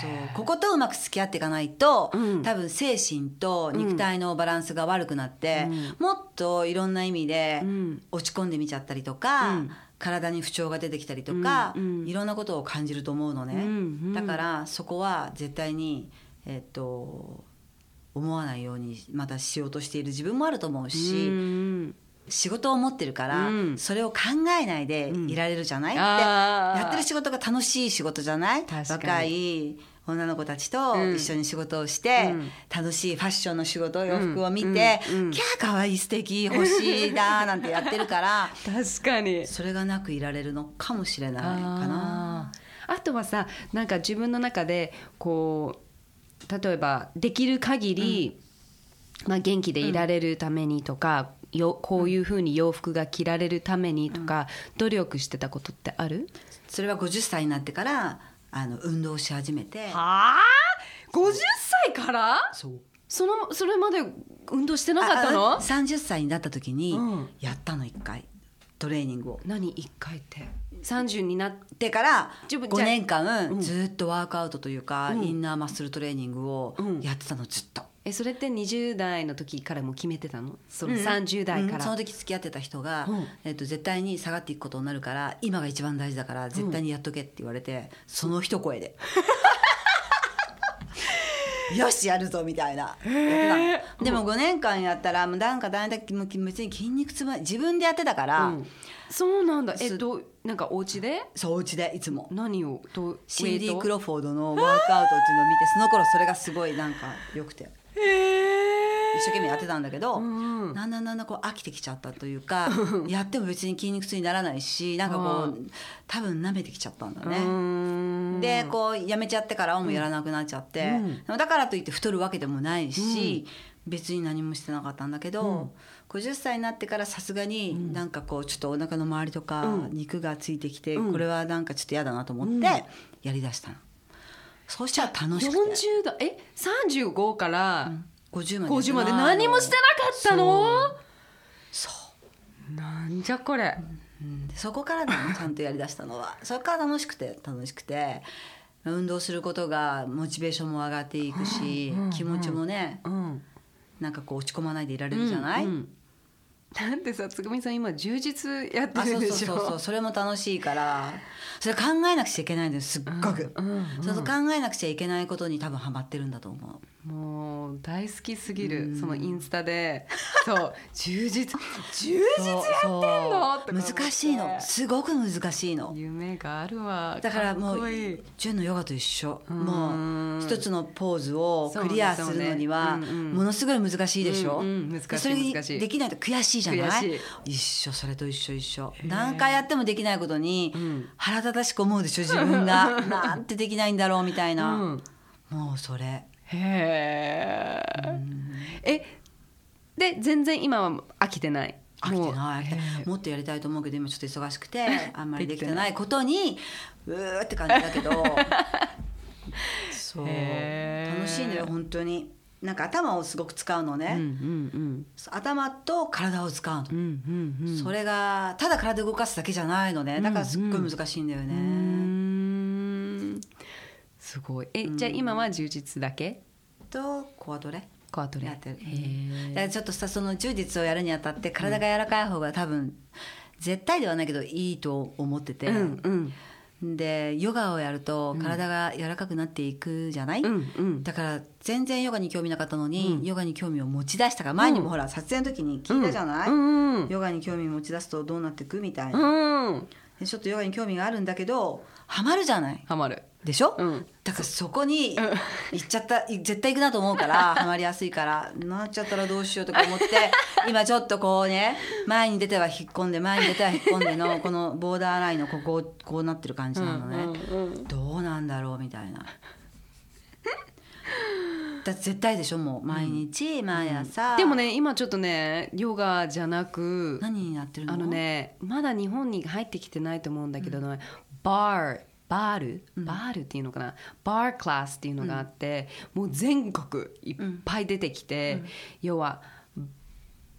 そう。こことうまく付き合っていかないと、うん。多分精神と肉体のバランスが悪くなって、もっといろんな意味でうん。落ち込んでみちゃったりとか、うん。体に不調が出てきたりとか、うんうん。いろんなことを感じると思うのね、うんうん。だからそこは絶対にえっと思わないようにまたしようとしている自分もあると思うし、うん仕事を持ってるから、うん。それを考えないでいられるじゃない、あー。でやってる仕事が楽しい仕事じゃない？若い女の子たちとうん。一緒に仕事をして、うん。楽しいファッションの仕事洋服を見て「うん。うん。キャーかわいい素敵欲しいだ」なんてやってるから 確かに。それがなくいられるのかもしれないかな。あとはさなんか自分の中でこう例えばできる限り、まあ、元気でいられるためにとか、よこういうふうに洋服が着られるためにとか、努力してたことってある？それは50歳になってからあの運動し始めて。はあ？50歳から？そう。そのそれまで運動してなかったあのあ30歳になった時にうん。やったの1回。トレーニングを。何一回って？30になってでから5自分じゃあ年間うん。ずっとワークアウトというか、うん。インナーマッスルトレーニングをうん。やってたのずっと。えそれって20代の時からも決めてたの？その30代から、うんその時付き合ってた人が、うん。えっと絶対に下がっていくことになるから今が一番大事だから絶対にやっとけって言われて、その一声で。よしやるぞみたいな。やってたでも5年間やったらもうなんかだんだん別に筋肉つま自分でやってたから、うん。そうなんだ。えすどうなんかお家で？そうお家でいつも。何を？とシンディ・ウェイトクロフォードのワークアウトっていうのを見てその頃それがすごいなんか良くて一生懸命やってたんだけど、うんだん。だんだんだんこう飽きてきちゃったというか やっても別に筋肉痛にならないしなんかこうう多分舐めてきちゃったんだうね。ん。でこうやめちゃってからはもうやらなくなっちゃって、うん。だからといって太るわけでもないし、別に何もしてなかったんだけど、50歳になってからさすがになんかこうちょっとお腹の周りとかうん。肉がついてきて、うん。これはなんかちょっと嫌だなと思ってうん。やりだしたの。そうしたら楽しくて。40代え？35から50まで。50まで。何もしてなかったの？そう。なんじゃこれ。うん。でそこからだねちゃんとやりだしたのは。そこから楽しくて楽しくて。運動することがモチベーションも上がっていくし、うん。うん。気持ちもねうん。なんかこう落ち込まないでいられるじゃない、うん。うんだってさつぐみさん今充実やってるでしょ？そうそうそうそれも楽しいからそれ考えなくちゃいけないんですすっごく、うんうんその考えなくちゃいけないことに多分ハマってるんだと思うもう大好きすぎる、うん。そのインスタで。そう。充実充実やってんの？難しいの。すごく難しいの。夢があるわ。だからもう純のヨガと一緒。うん。もう一つのポーズをクリアするのにはものすごい難しいでしょ、うんうん。難しいそれ難しい。できないと悔しいじゃない？一緒それと一緒一緒。何回やってもできないことにうん。腹立たしく思うでしょ？自分が。なんてできないんだろうみたいな、うん。もうそれへええで全然今は飽きてない？飽きてない。もっとやりたいと思うけど今ちょっと忙しくて あんまりできてないことにうーって感じだけど。そう。楽しいのよ本当に。なんか頭をすごく使うのね、うんうん頭と体を使うの、うんうんうん。うんそれがただ体動かすだけじゃないのね。だからすっごい難しいんだよね、うーんすごい。えじゃあ今は充実だけ？とコアトレ？コアトレ。やってる。へだからちょっとさその充実をやるにあたって体が柔らかい方が多分絶対ではないけどいいと思ってて、えうんうん。でヨガをやると体が柔らかくなっていくじゃない、うんうん。だから全然ヨガに興味なかったのに、ヨガに興味を持ち出したから前にもほら撮影の時に聞いたじゃない、うんうんヨガに興味持ち出すとどうなっていくみたいな、うん。でちょっとヨガに興味があるんだけどハマるじゃない？ハマるでしょ、うん。だからそこに行っちゃった絶対行くなと思うから ハマりやすいからなっちゃったらどうしようとか思って今ちょっとこうね前に出ては引っ込んで前に出ては引っ込んでの このボーダーラインのこここうなってる感じなのね、うんうんどうなんだろうみたいな。だって絶対でしょもう。毎日毎朝、でもね今ちょっとねヨガじゃなく何になってるの？あのねまだ日本に入ってきてないと思うんだけどね、バーバールバールっていうのかな、バークラスっていうのがあって、もう全国いっぱい出てきて、要は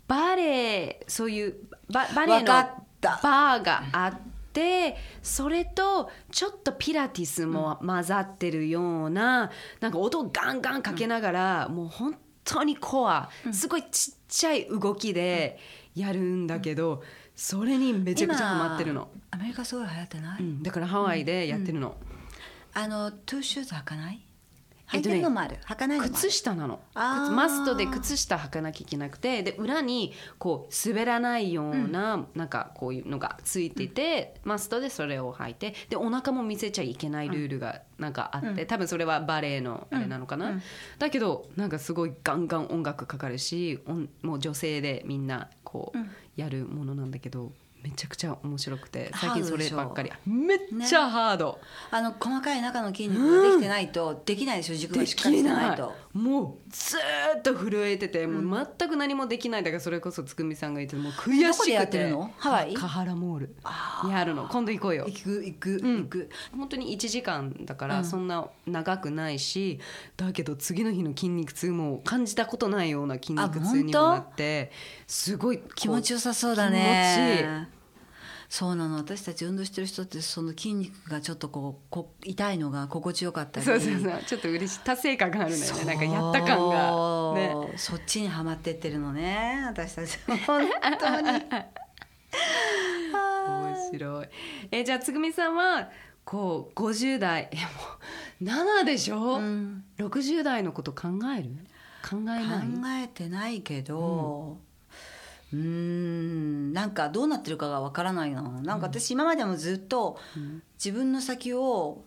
バレエそういうババレエのバーがあってそれとちょっとピラティスも混ざってるような、なんか音をガンガンかけながら、もう本当にコア、すごいちっちゃい動きでやるんだけど、それにめちゃくちゃハマってるの、今アメリカすごい流行ってない、うんだからハワイでやってるの、あのトゥーシューズ履かない？履いてるのもある、履かないのもある。靴下なの。あー。マストで靴下履かなきゃいけなくて。で裏にこう滑らないような、なんかこういうのがついてて、マストでそれを履いて。でお腹も見せちゃいけないルールがなんかあって、多分それはバレエのあれなのかな、だけどなんかすごいガンガン音楽かかるし音もう女性でみん。なこうやるものなんだけど。めちゃくちゃ面白くて最近そればっかり。めっちゃハード、あの細かい中の筋肉ができてないと、できないでしょ。軸がでしっかりしてないともうずーっと震えてて、もう全く何もできないだからそれこそつくみさんが言ってもう悔しくて。どこでやってるの？ハワイ？カハラモール。やるの。今度行こうよ。行く行くうん。行く、本当に1時間だからそんな長くないし、だけど次の日の筋肉痛も感じたことないような筋肉痛にもなってすごい気持ちよさそうだ気持ちいい。ねそうなの。私たち運動してる人ってその筋肉がちょっとこうこ痛いのが心地よかったり。そうそうそう。ちょっと嬉しい。達成感があるんだよね。なんかやった感が。ね。そっちにはまってってるのね。私たち。本当に。面白い。えじゃあつぐみさんはこう50代えもう7でしょ、うん。60代のこと考える？考えない？考えてないけどうーん。なんかどうなってるかがわからないな。なんか私今までもずっと自分の先を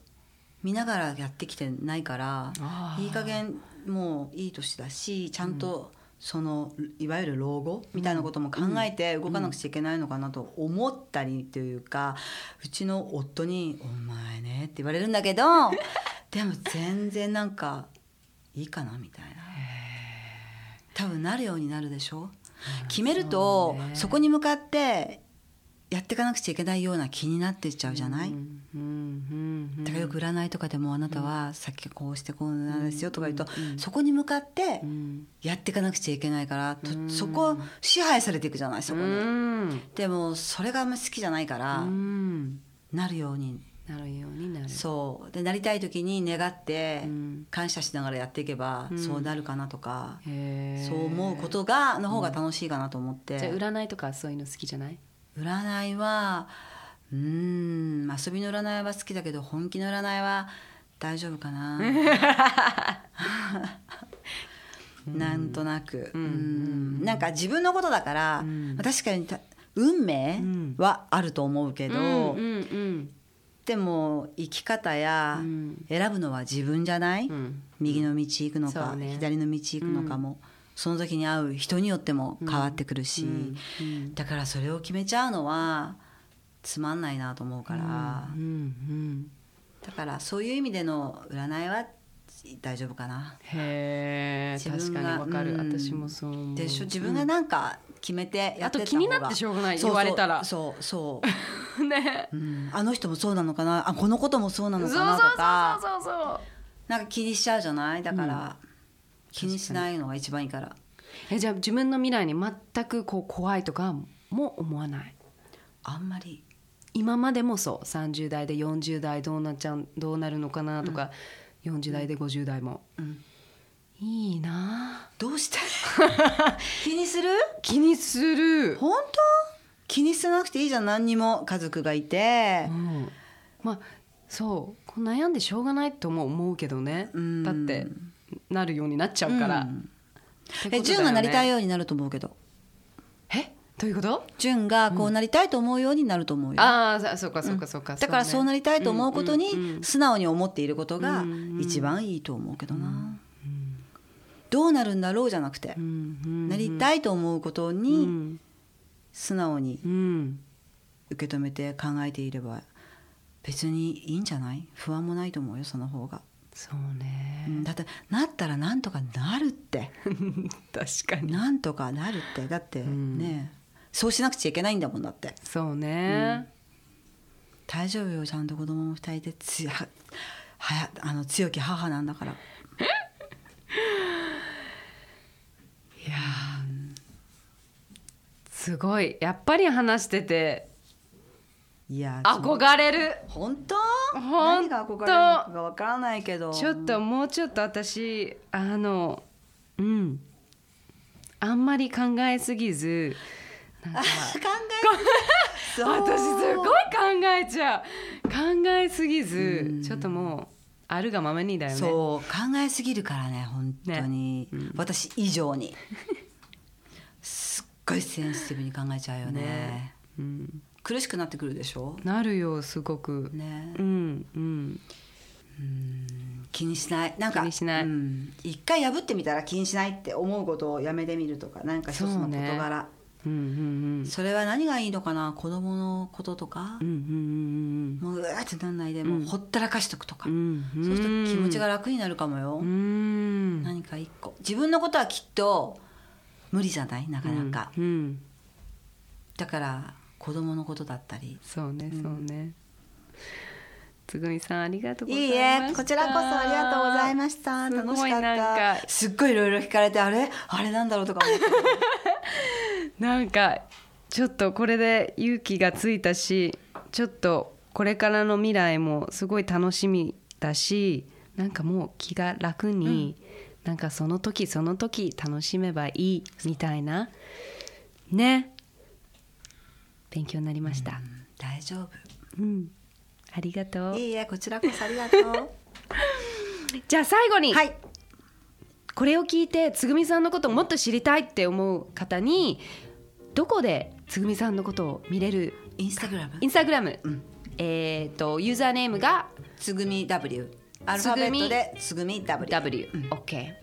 見ながらやってきてないからいい加減もういい年だしちゃんとそのいわゆる老後みたいなことも考えて動かなくちゃいけないのかなと思ったりというかうちの夫に「お前ね」って言われるんだけど でも全然なんかいいかなみたいな。多分なるようになるでしょ決めるとそこに向かってやっていかなくちゃいけないような気になってっちゃうじゃない、うんうんうんだからよく占いとかでもあなたは先こうしてこうなんですよとか言うと、そこに向かってうんやっていかなくちゃいけないから、とそこ支配されていくじゃないそこに、うん。でもそれがあんまり好きじゃないから、うん。なるようになるようになる。そう。でなりたい時に願ってうん。感謝しながらやっていけば、うん。そうなるかなとか、へー。そう思うことがの方が楽しいかなと思って、じゃあ占いとかそういうの好きじゃない？占いはうーん遊びの占いは好きだけど本気の占いは大丈夫かな。なんとなく、うん。なんか自分のことだから、ん。確かにた運命ん。はあると思うけど、うんうんでも生き方やうん。選ぶのは自分じゃない、うん。右の道行くのか、ね。左の道行くのかも、その時に会う人によっても変わってくるし、だからそれを決めちゃうのはつまんないなと思うから、だからそういう意味での占いは大丈夫かな。へえ自確かにわかる、うん。私もそうでしょ？自分がなんか決めてやってた方が、あと気になってしょうがない言われたら。そうそう、ね。うん、あの人もそうなのかな？あこのこともそうなのかな？とかそうそうそうそう。なんか気にしちゃうじゃない？だから、気にしないのが一番いいから。えじゃあ自分の未来に全くこう怖いとかも思わない？あんまり。今までもそう。30代で40代どうなっちゃうどうなるのかなとか、40代で50代も、んいいな。どうして？気にする？気にする、本当？気にしなくていいじゃん。何にも。家族がいて。う、ん、まあそう。こう悩んでしょうがないとも思うけどね。うん。だってなるようになっちゃうから、うん。え純がなりたいようになると思うけど。え？どういうこと？純がこうなりたいと思うようになると思うよ、ああそうかそうか。そうか、だからそうなりたいと思うことうんうんうん。に素直に思っていることがうん一番いいと思うけどな、どうなるんだろうじゃなくて、うんうんなりたいと思うことうにん素直にうん。受け止めて考えていれば別にいいんじゃない？不安もないと思うよその方が、そううねんだってなったらなんとかなるって。確かに。なんとかなるって。だってん。ね、そうしなくちゃいけないんだもんだって。そうね、大丈夫よちゃんと子供も二人でつははやあの強き母なんだから いやーすごい。やっぱり話してて。いや憧れる。本当？何が憧れるのかがわからないけど。ちょっともうちょっと私あのうん。あんまり考えすぎずなんか考え 私すごい考えちゃう。考えすぎずちょっともうあるがままにだよね。そう考えすぎるからね本当に、ね。私以上にごいセンシティブに考えちゃうよね。ね。うん、苦しくなってくるでしょ？なるよすごく、ね。うんうん。気にしない。なんか気にしない。うん。一回破ってみたら気にしないって思うことをやめてみるとか何か一つの事そうね。柄。うんうんそ,、れは何がいいのかな？子供のこととか？う、んうんもううわーってなんないでもうほったらかしとくとか、うんうん。そうすると気持ちが楽になるかもよ、うん。何か一個。自分のことはきっと無理じゃない？なかなか、うんうん。だから子供のことだったり。そうねそうね、つぐみさんありがとうございいいました。えこちらこそありがとうございました。すごい楽しかっなんたか。すっごいいろいろ聞かれてあれ？あれなんだろうとか思って。なんかちょっとこれで勇気がついたしちょっとこれからの未来もすごい楽しみだしなんかもう気が楽に、なんかその時その時楽しめばいいみたいな。ね。勉強になりました、大丈夫。うん。ありがとう。いいえこちらこそありがとう。じゃあ最後に、はい。これを聞いてつぐみさんのことをもっと知りたいって思う方にどこでつぐみさんのことを見れる？インスタグラム？インスタグラム、うん。えっ、とユーザーネームが？つぐみ W アルファベットでつぐみ。W W、OK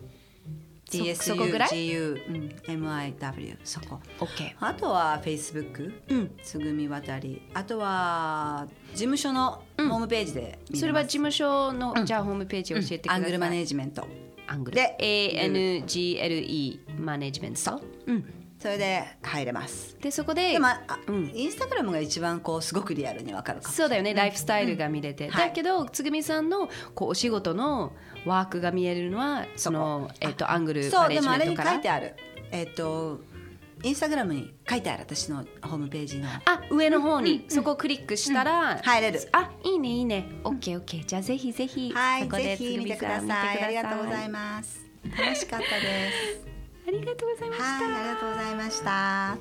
そ TSUGU そこぐら？いうん。MIW そこ。OK あとは Facebook うん。つぐみ渡り。あとは事務所のホームページでそれは事務所の、じゃあホームページ教えてください、アングルマネージメント。アングル。で ANGLE マネジメント。うんそれで入れます。でそこででもあうん。インスタグラムが一番こうすごくリアルにわかるかもそうだよねライフスタイルが見れて、はい。だけどつぐみさんのこうお仕事のワークが見えるのはそのえっとアングルそうマネジでもあれにメントから書いてある。えっ、とインスタグラムに書いてある私のホームページの。あ上の方に。そこをクリックしたら、入れる。あいいねいいね。オッケーオッケー。じゃあぜひぜひはいそこでぜひ見てください。ありがとうございまます。楽しかったですりがとうございました、ありがとうございました。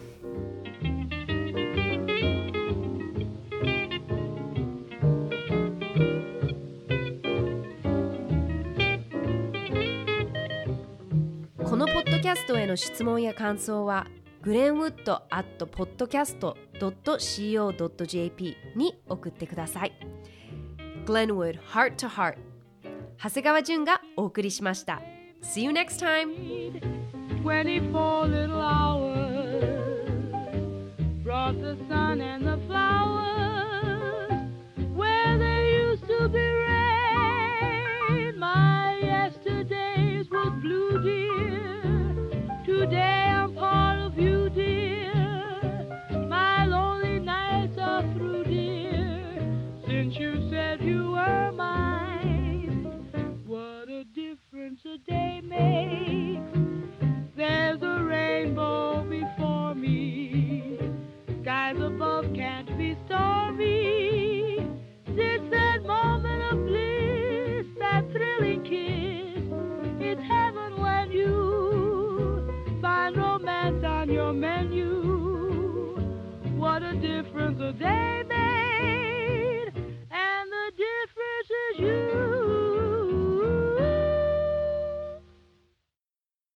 このポッドキャストへの質問や感想はグレンウッド at podcast.co.jp に送ってください。Glenwood Heart to Heart 長谷川淳がお送りしました。See you next time! 24 little hours brought the sun and the flowers where there used to be rain. My yesterdays was blue, dear. Today be sorry. That moment of bliss, that thrilling kiss. It's heaven when you find romance on your menu. What a difference a day made, and the difference is you.